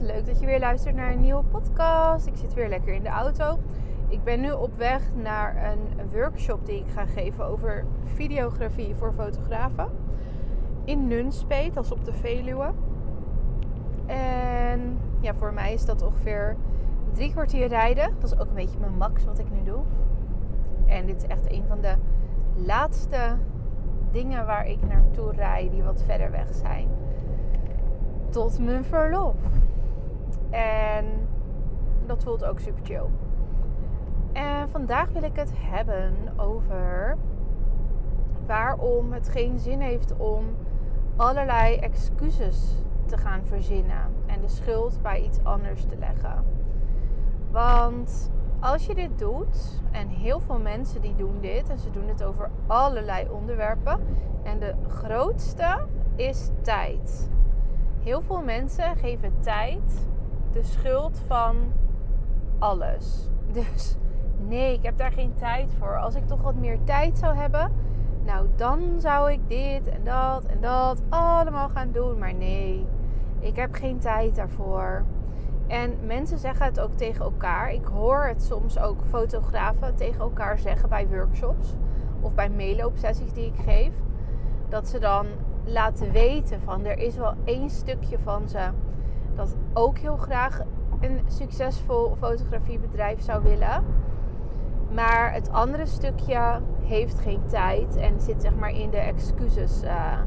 leuk dat je weer luistert naar een nieuwe podcast. Ik zit weer lekker in de auto. Ik ben nu op weg naar een workshop die ik ga geven over videografie voor fotografen. In Nunspeet, als op de Veluwe. En ja, voor mij is dat ongeveer drie kwartier rijden. Dat is ook een beetje mijn max wat ik nu doe. En dit is echt een van de laatste dingen waar ik naartoe rijd die wat verder weg zijn tot mijn verlof. En dat voelt ook super chill. En vandaag wil ik het hebben over waarom het geen zin heeft om allerlei excuses te gaan verzinnen en de schuld bij iets anders te leggen. Want als je dit doet, en heel veel mensen die doen dit, en ze doen het over allerlei onderwerpen, en de grootste is tijd. Heel veel mensen geven tijd de schuld van alles. Dus nee, ik heb daar geen tijd voor. Als ik toch wat meer tijd zou hebben, nou dan zou ik dit en dat en dat allemaal gaan doen. Maar nee, ik heb geen tijd daarvoor. En mensen zeggen het ook tegen elkaar. Ik hoor het soms ook fotografen tegen elkaar zeggen bij workshops of bij meeloopsessies die ik geef. Dat ze dan laten weten van er is wel één stukje van ze ook heel graag een succesvol fotografiebedrijf zou willen. Maar het andere stukje heeft geen tijd en zit zeg maar in de excuses uh,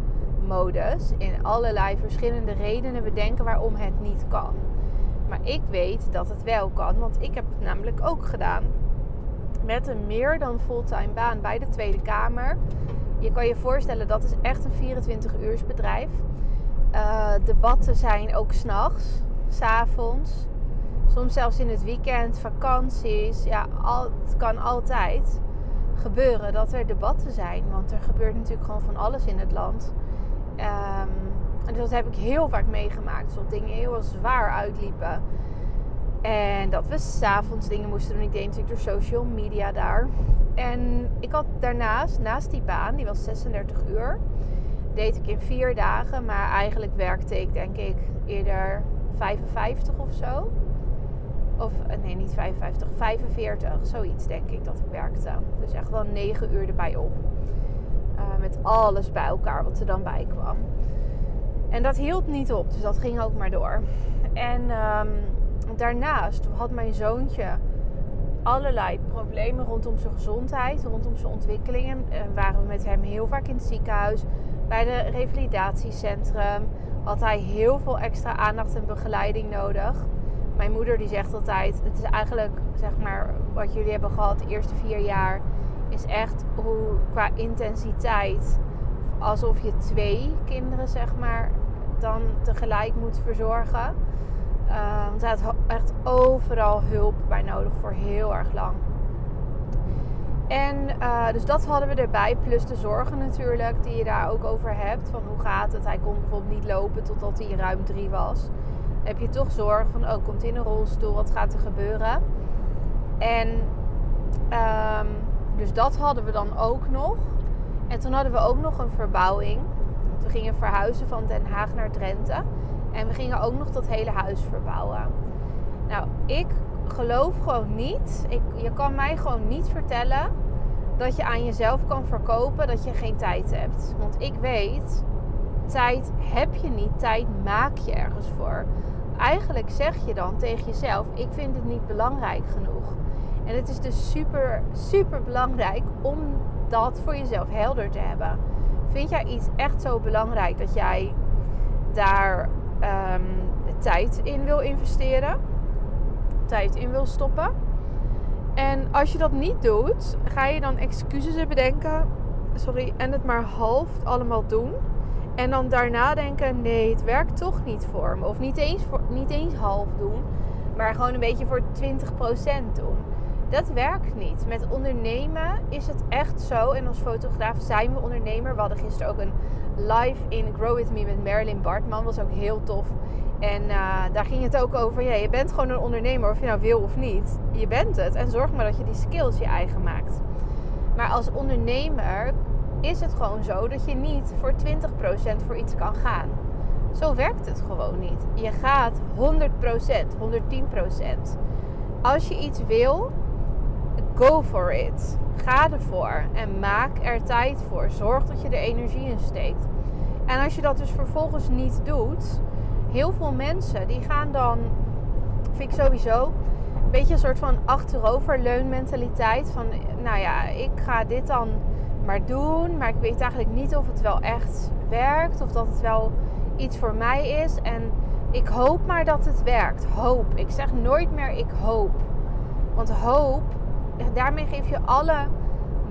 modus. In allerlei verschillende redenen bedenken waarom het niet kan. Maar ik weet dat het wel kan, want ik heb het namelijk ook gedaan. Met een meer dan fulltime baan bij de Tweede Kamer je kan je voorstellen, dat is echt een 24 uurs bedrijf. Uh, debatten zijn ook s'nachts, s'avonds. Soms zelfs in het weekend, vakanties. Ja, het kan altijd gebeuren dat er debatten zijn. Want er gebeurt natuurlijk gewoon van alles in het land. Um, en dat heb ik heel vaak meegemaakt. Dat dingen heel zwaar uitliepen. En dat we s'avonds dingen moesten doen. Ik deed natuurlijk door social media daar. En ik had daarnaast, naast die baan, die was 36 uur, deed ik in vier dagen. Maar eigenlijk werkte ik denk ik eerder 55 of zo. Of eh, nee, niet 55, 45, zoiets denk ik dat ik werkte. Dus echt wel 9 uur erbij op. Uh, met alles bij elkaar wat er dan bij kwam. En dat hield niet op, dus dat ging ook maar door. En um, daarnaast had mijn zoontje allerlei problemen rondom zijn gezondheid, rondom zijn ontwikkelingen. En waren we met hem heel vaak in het ziekenhuis, bij de revalidatiecentrum. Had hij heel veel extra aandacht en begeleiding nodig. Mijn moeder die zegt altijd, het is eigenlijk zeg maar wat jullie hebben gehad de eerste vier jaar, is echt hoe qua intensiteit, alsof je twee kinderen zeg maar dan tegelijk moet verzorgen. Uh, want hij had echt overal hulp bij nodig voor heel erg lang. En uh, dus dat hadden we erbij. Plus de zorgen natuurlijk die je daar ook over hebt. Van hoe gaat het? Hij kon bijvoorbeeld niet lopen totdat hij ruim drie was. Dan heb je toch zorg van, oh, komt in een rolstoel? Wat gaat er gebeuren? En um, dus dat hadden we dan ook nog. En toen hadden we ook nog een verbouwing. We gingen verhuizen van Den Haag naar Drenthe. En we gingen ook nog dat hele huis verbouwen. Nou, ik geloof gewoon niet. Ik, je kan mij gewoon niet vertellen dat je aan jezelf kan verkopen dat je geen tijd hebt. Want ik weet, tijd heb je niet, tijd maak je ergens voor. Eigenlijk zeg je dan tegen jezelf: Ik vind het niet belangrijk genoeg. En het is dus super, super belangrijk om dat voor jezelf helder te hebben. Vind jij iets echt zo belangrijk dat jij daar um, tijd in wil investeren, tijd in wil stoppen. En als je dat niet doet, ga je dan excuses bedenken, sorry, en het maar half allemaal doen. En dan daarna denken, nee, het werkt toch niet voor me. Of niet eens, niet eens half doen, maar gewoon een beetje voor 20% doen. Dat werkt niet. Met ondernemen is het echt zo. En als fotograaf zijn we ondernemer. We hadden gisteren ook een live in Grow With Me met Marilyn Bartman. was ook heel tof. En uh, daar ging het ook over. Ja, je bent gewoon een ondernemer, of je nou wil of niet. Je bent het. En zorg maar dat je die skills je eigen maakt. Maar als ondernemer is het gewoon zo dat je niet voor 20% voor iets kan gaan. Zo werkt het gewoon niet. Je gaat 100%, 110%. Als je iets wil, go for it. Ga ervoor en maak er tijd voor. Zorg dat je er energie in steekt. En als je dat dus vervolgens niet doet, heel veel mensen die gaan dan, vind ik sowieso, een beetje een soort van achteroverleunmentaliteit. Van, nou ja, ik ga dit dan maar doen, maar ik weet eigenlijk niet of het wel echt werkt of dat het wel iets voor mij is. En ik hoop maar dat het werkt. Hoop. Ik zeg nooit meer ik hoop. Want hoop, daarmee geef je alle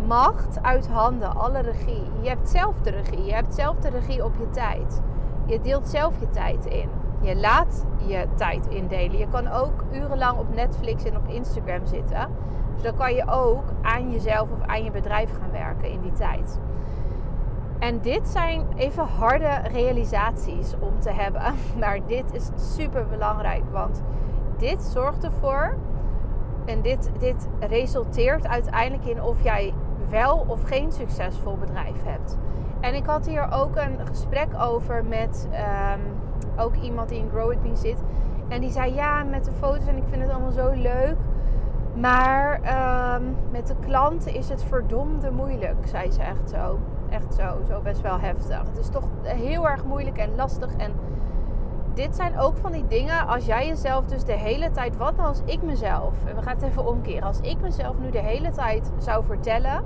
macht uit handen, alle regie. Je hebt zelf de regie. Je hebt zelf de regie op je tijd. Je deelt zelf je tijd in. Je laat je tijd indelen. Je kan ook urenlang op Netflix en op Instagram zitten. Dus dan kan je ook aan jezelf of aan je bedrijf gaan werken in die tijd. En dit zijn even harde realisaties om te hebben. Maar dit is super belangrijk. Want dit zorgt ervoor. En dit, dit resulteert uiteindelijk in of jij wel of geen succesvol bedrijf hebt. En ik had hier ook een gesprek over met ehm, ook iemand die in Grow Me zit. En die zei ja, met de foto's en ik vind het allemaal zo leuk. Maar ehm, met de klanten is het verdomde moeilijk, zei ze echt zo. Echt zo, zo best wel heftig. Het is toch heel erg moeilijk en lastig. En dit zijn ook van die dingen, als jij jezelf dus de hele tijd, wat als ik mezelf, en we gaan het even omkeren, als ik mezelf nu de hele tijd zou vertellen,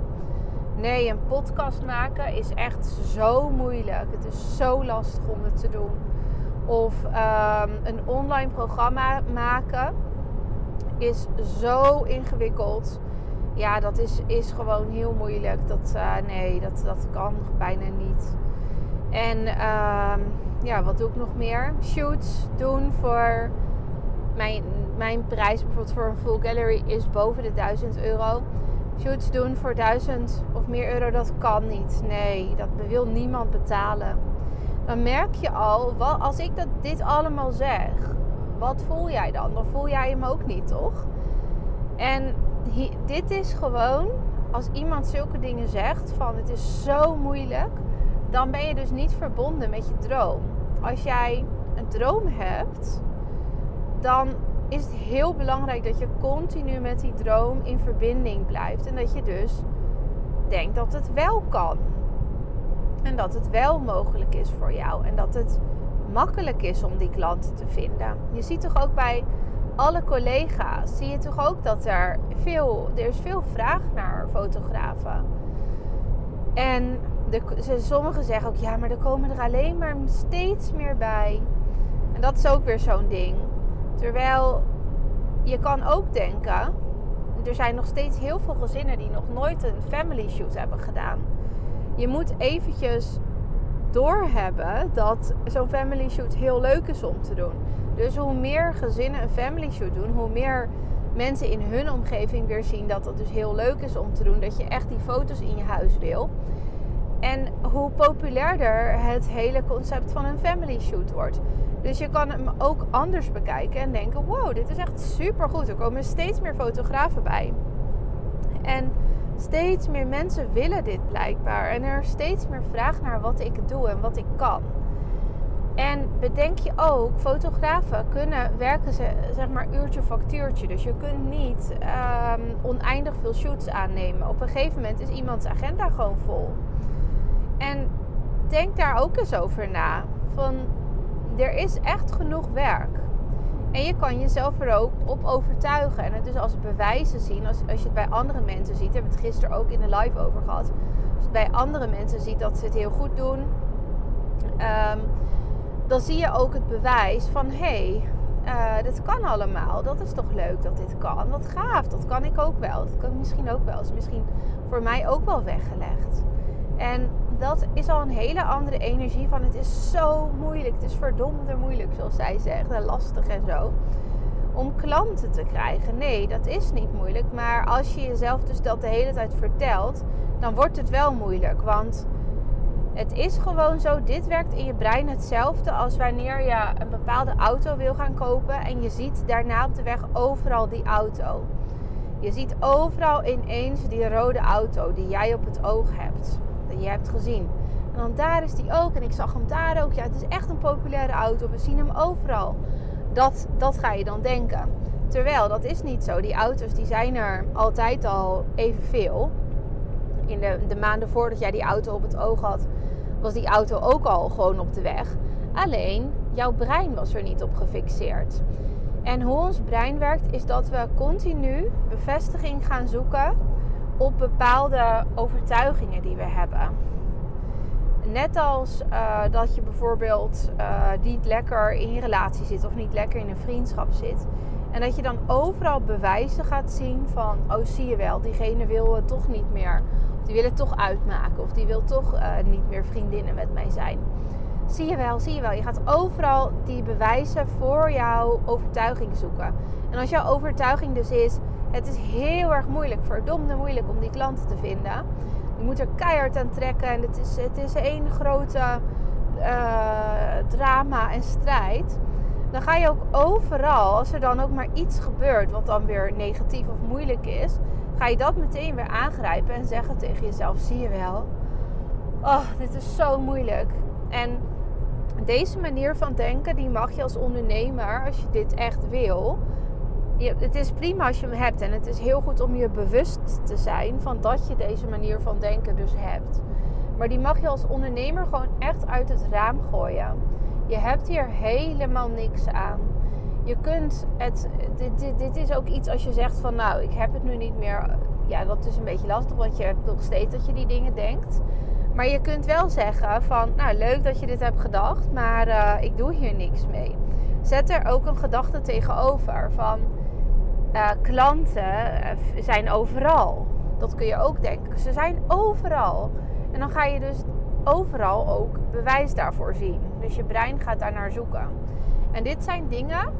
nee, een podcast maken is echt zo moeilijk. Het is zo lastig om het te doen. Of ehm, een online programma maken is zo ingewikkeld. Ja, dat is, is gewoon heel moeilijk. Dat, uh, nee, dat, dat kan bijna niet. En ehm, ja, wat doe ik nog meer? Shoots doen voor mijn, mijn prijs bijvoorbeeld voor een full gallery is boven de 1000 euro. Shoots doen voor 1000 of meer euro, dat kan niet. Nee, dat wil niemand betalen. Dan merk je al, als ik dat, dit allemaal zeg, wat voel jij dan? Dan voel jij hem ook niet, toch? En dit is gewoon, als iemand zulke dingen zegt, van het is zo moeilijk, dan ben je dus niet verbonden met je droom. Als jij een droom hebt, dan is het heel belangrijk dat je continu met die droom in verbinding blijft. En dat je dus denkt dat het wel kan. En dat het wel mogelijk is voor jou. En dat het makkelijk is om die klanten te vinden. Je ziet toch ook bij alle collega's, zie je toch ook dat er veel, er is veel vraag naar fotografen. En de, sommigen zeggen ook, ja, maar er komen er alleen maar steeds meer bij. En dat is ook weer zo'n ding. Terwijl je kan ook denken, er zijn nog steeds heel veel gezinnen die nog nooit een family shoot hebben gedaan. Je moet eventjes doorhebben dat zo'n family shoot heel leuk is om te doen. Dus hoe meer gezinnen een family shoot doen, hoe meer mensen in hun omgeving weer zien dat het dus heel leuk is om te doen. Dat je echt die foto's in je huis wil. En hoe populairder het hele concept van een family shoot wordt. Dus je kan hem ook anders bekijken en denken: wow, dit is echt super goed. Er komen steeds meer fotografen bij. En steeds meer mensen willen dit blijkbaar. En er is steeds meer vraag naar wat ik doe en wat ik kan. En bedenk je ook, fotografen kunnen werken ze zeg maar uurtje factuurtje. Dus je kunt niet um, oneindig veel shoots aannemen. Op een gegeven moment is iemands agenda gewoon vol. En denk daar ook eens over na. Van er is echt genoeg werk. En je kan jezelf er ook op overtuigen. En het dus als bewijzen zien. Als, als je het bij andere mensen ziet. Daar hebben we het gisteren ook in de live over gehad. Als je het bij andere mensen ziet dat ze het heel goed doen. Um, dan zie je ook het bewijs van hé, hey, uh, dit kan allemaal. Dat is toch leuk dat dit kan. Wat gaaf, dat kan ik ook wel. Dat kan misschien ook wel. Is misschien voor mij ook wel weggelegd. En dat is al een hele andere energie van het is zo moeilijk. Het is verdomde moeilijk, zoals zij zegt. En lastig en zo. Om klanten te krijgen. Nee, dat is niet moeilijk. Maar als je jezelf dus dat de hele tijd vertelt, dan wordt het wel moeilijk. Want het is gewoon zo, dit werkt in je brein hetzelfde als wanneer je een bepaalde auto wil gaan kopen en je ziet daarna op de weg overal die auto. Je ziet overal ineens die rode auto die jij op het oog hebt, je hebt gezien. En dan daar is die ook. En ik zag hem daar ook. Ja, het is echt een populaire auto. We zien hem overal. Dat, dat ga je dan denken. Terwijl dat is niet zo. Die auto's die zijn er altijd al evenveel. In de, de maanden voordat jij die auto op het oog had, was die auto ook al gewoon op de weg. Alleen jouw brein was er niet op gefixeerd. En hoe ons brein werkt, is dat we continu bevestiging gaan zoeken op bepaalde overtuigingen die we hebben. Net als uh, dat je bijvoorbeeld uh, niet lekker in je relatie zit of niet lekker in een vriendschap zit. En dat je dan overal bewijzen gaat zien van, oh zie je wel, diegene wil het toch niet meer. Of die wil het toch uitmaken. Of die wil toch uh, niet meer vriendinnen met mij zijn. Zie je wel, zie je wel. Je gaat overal die bewijzen voor jouw overtuiging zoeken. En als jouw overtuiging dus is, het is heel erg moeilijk, verdomde moeilijk om die klanten te vinden. Je moet er keihard aan trekken en het is, het is één grote uh, drama en strijd. Dan ga je ook overal, als er dan ook maar iets gebeurt wat dan weer negatief of moeilijk is, ga je dat meteen weer aangrijpen en zeggen tegen jezelf: zie je wel, oh, dit is zo moeilijk. En deze manier van denken, die mag je als ondernemer, als je dit echt wil. Je, het is prima als je hem hebt en het is heel goed om je bewust te zijn van dat je deze manier van denken dus hebt. Maar die mag je als ondernemer gewoon echt uit het raam gooien. Je hebt hier helemaal niks aan. Je kunt het. Dit, dit, dit, is ook iets als je zegt van nou, ik heb het nu niet meer. Ja, dat is een beetje lastig, want je hebt nog steeds dat je die dingen denkt. Maar je kunt wel zeggen van, nou leuk dat je dit hebt gedacht, maar uh, ik doe hier niks mee. Zet er ook een gedachte tegenover van uh, klanten eh, zijn overal. Dat kun je ook denken. Ze zijn overal. En dan ga je dus overal ook bewijs daarvoor zien. Dus je brein gaat daar naar zoeken. En dit zijn dingen,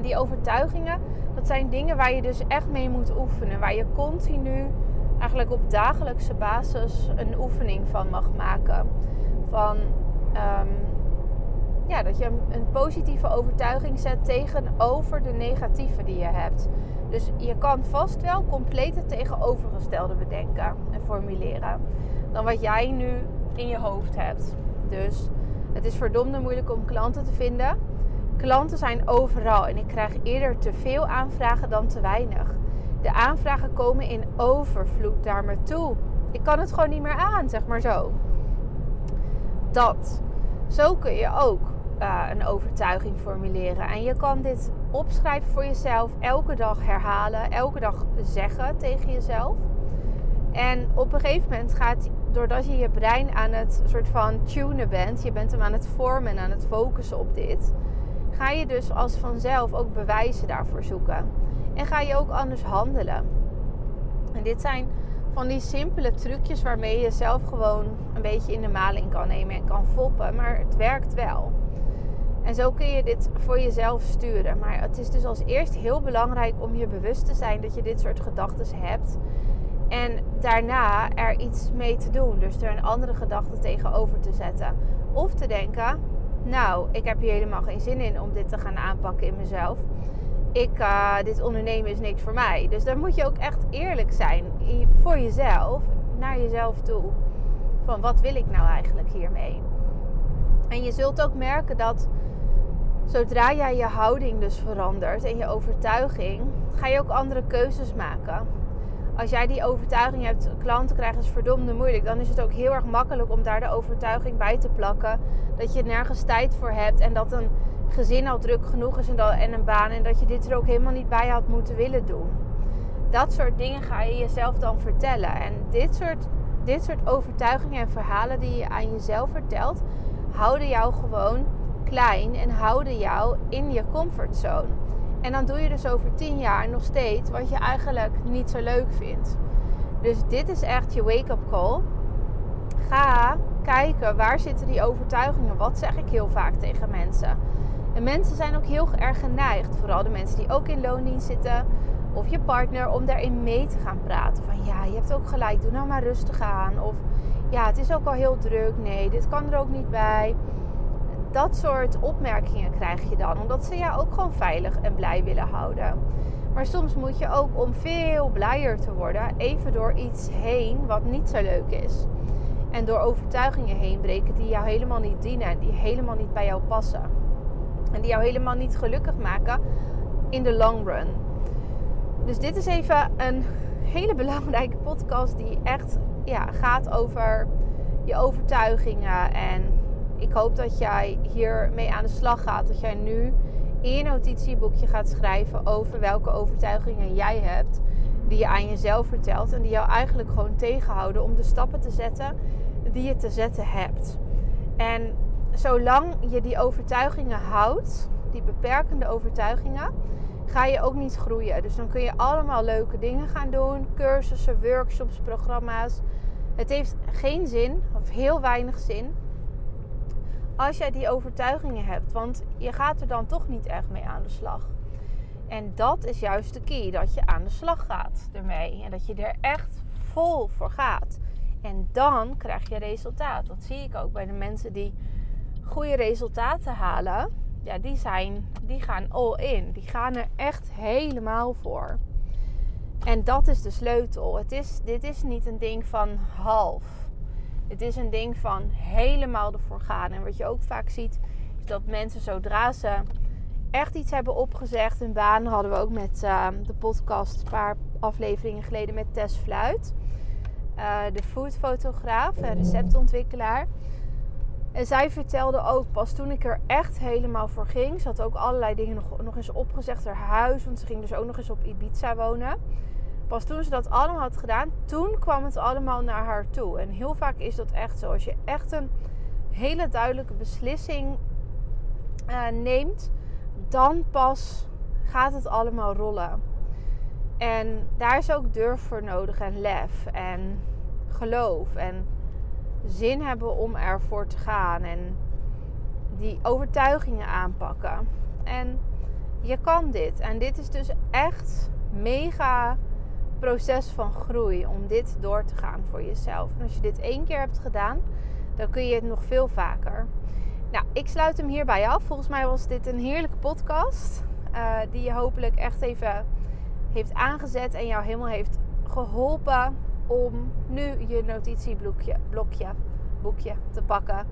die overtuigingen, dat zijn dingen waar je dus echt mee moet oefenen. Waar je continu eigenlijk op dagelijkse basis een oefening van mag maken. Van um, ja, dat je een, positieve overtuiging zet tegenover de negatieve die je hebt. Dus je kan vast wel compleet het tegenovergestelde bedenken en formuleren dan wat jij nu in je hoofd hebt. Dus het is verdomde moeilijk om klanten te vinden. Klanten zijn overal en ik krijg eerder te veel aanvragen dan te weinig. De aanvragen komen in overvloed naar me toe. Ik kan het gewoon niet meer aan, zeg maar zo. Dat. Zo kun je ook uh, een overtuiging formuleren. En je kan dit opschrijven voor jezelf, elke dag herhalen, elke dag zeggen tegen jezelf. En op een gegeven moment gaat, doordat je je brein aan het soort van tunen bent, je bent hem aan het vormen en aan het focussen op dit, ga je dus als vanzelf ook bewijzen daarvoor zoeken. En ga je ook anders handelen. En dit zijn van die simpele trucjes waarmee je zelf gewoon een beetje in de maling kan nemen en kan foppen, maar het werkt wel. En zo kun je dit voor jezelf sturen. Maar het is dus als eerst heel belangrijk om je bewust te zijn dat je dit soort gedachten hebt. En daarna er iets mee te doen. Dus er een andere gedachte tegenover te zetten. Of te denken, nou, ik heb hier helemaal geen zin in om dit te gaan aanpakken in mezelf. Ik, uh, dit ondernemen is niks voor mij. Dus dan moet je ook echt eerlijk zijn voor jezelf, naar jezelf toe. Van wat wil ik nou eigenlijk hiermee? En je zult ook merken dat zodra jij je houding dus verandert en je overtuiging, ga je ook andere keuzes maken. Als jij die overtuiging hebt, klanten krijgen is verdomde moeilijk, dan is het ook heel erg makkelijk om daar de overtuiging bij te plakken. Dat je nergens tijd voor hebt en dat een gezin al druk genoeg is en een baan en dat je dit er ook helemaal niet bij had moeten willen doen. Dat soort dingen ga je jezelf dan vertellen. En dit soort, dit soort overtuigingen en verhalen die je aan jezelf vertelt, houden jou gewoon klein en houden jou in je comfortzone. En dan doe je dus over tien jaar nog steeds wat je eigenlijk niet zo leuk vindt. Dus dit is echt je wake-up call. Ga kijken waar zitten die overtuigingen. Wat zeg ik heel vaak tegen mensen? En mensen zijn ook heel erg geneigd, vooral de mensen die ook in loondienst zitten of je partner, om daarin mee te gaan praten. Van ja, je hebt ook gelijk, doe nou maar rustig aan. Of ja, het is ook al heel druk. Nee, dit kan er ook niet bij dat soort opmerkingen krijg je dan. Omdat ze jou ook gewoon veilig en blij willen houden. Maar soms moet je ook om veel blijer te worden, even door iets heen wat niet zo leuk is. En door overtuigingen heen breken die jou helemaal niet dienen en die helemaal niet bij jou passen. En die jou helemaal niet gelukkig maken in de long run. Dus dit is even een hele belangrijke podcast die echt ja, gaat over je overtuigingen. En ik hoop dat jij hiermee aan de slag gaat. Dat jij nu in je notitieboekje gaat schrijven over welke overtuigingen jij hebt. Die je aan jezelf vertelt en die jou eigenlijk gewoon tegenhouden om de stappen te zetten die je te zetten hebt. En zolang je die overtuigingen houdt, die beperkende overtuigingen, ga je ook niet groeien. Dus dan kun je allemaal leuke dingen gaan doen: cursussen, workshops, programma's. Het heeft geen zin, of heel weinig zin, als jij die overtuigingen hebt. Want je gaat er dan toch niet echt mee aan de slag. En dat is juist de key, dat je aan de slag gaat ermee. En dat je er echt vol voor gaat. En dan krijg je resultaat. Dat zie ik ook bij de mensen die goede resultaten halen. Ja, die, zijn, die gaan all in. Die gaan er echt helemaal voor. En dat is de sleutel. Het is, dit is niet een ding van half. Het is een ding van helemaal ervoor gaan. En wat je ook vaak ziet, is dat mensen zodra ze echt iets hebben opgezegd. Een baan hadden we ook met uh, de podcast een paar afleveringen geleden met Tess Fluit. Uh, de foodfotograaf en receptontwikkelaar. En zij vertelde ook pas toen ik er echt helemaal voor ging. Ze had ook allerlei dingen nog, nog eens opgezegd. Haar huis, want ze ging dus ook nog eens op Ibiza wonen. Pas toen ze dat allemaal had gedaan, toen kwam het allemaal naar haar toe. En heel vaak is dat echt zo. Als je echt een hele duidelijke beslissing uh, neemt, dan pas gaat het allemaal rollen. En daar is ook durf voor nodig en lef en geloof en zin hebben om ervoor te gaan en die overtuigingen aanpakken. En je kan dit. En dit is dus echt mega proces van groei om dit door te gaan voor jezelf. En als je dit één keer hebt gedaan, dan kun je het nog veel vaker. Nou, ik sluit hem hierbij af. Volgens mij was dit een heerlijke podcast. Uh, die je hopelijk echt even heeft aangezet en jou helemaal heeft geholpen om nu je notitieblokje blokje, boekje te pakken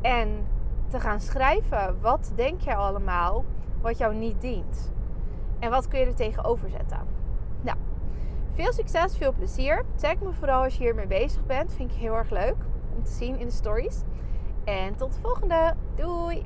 en te gaan schrijven. Wat denk je allemaal wat jou niet dient? En wat kun je er tegenover zetten? Veel succes, veel plezier. Tag me vooral als je hiermee bezig bent. Vind ik heel erg leuk om te zien in de stories. En tot de volgende. Doei!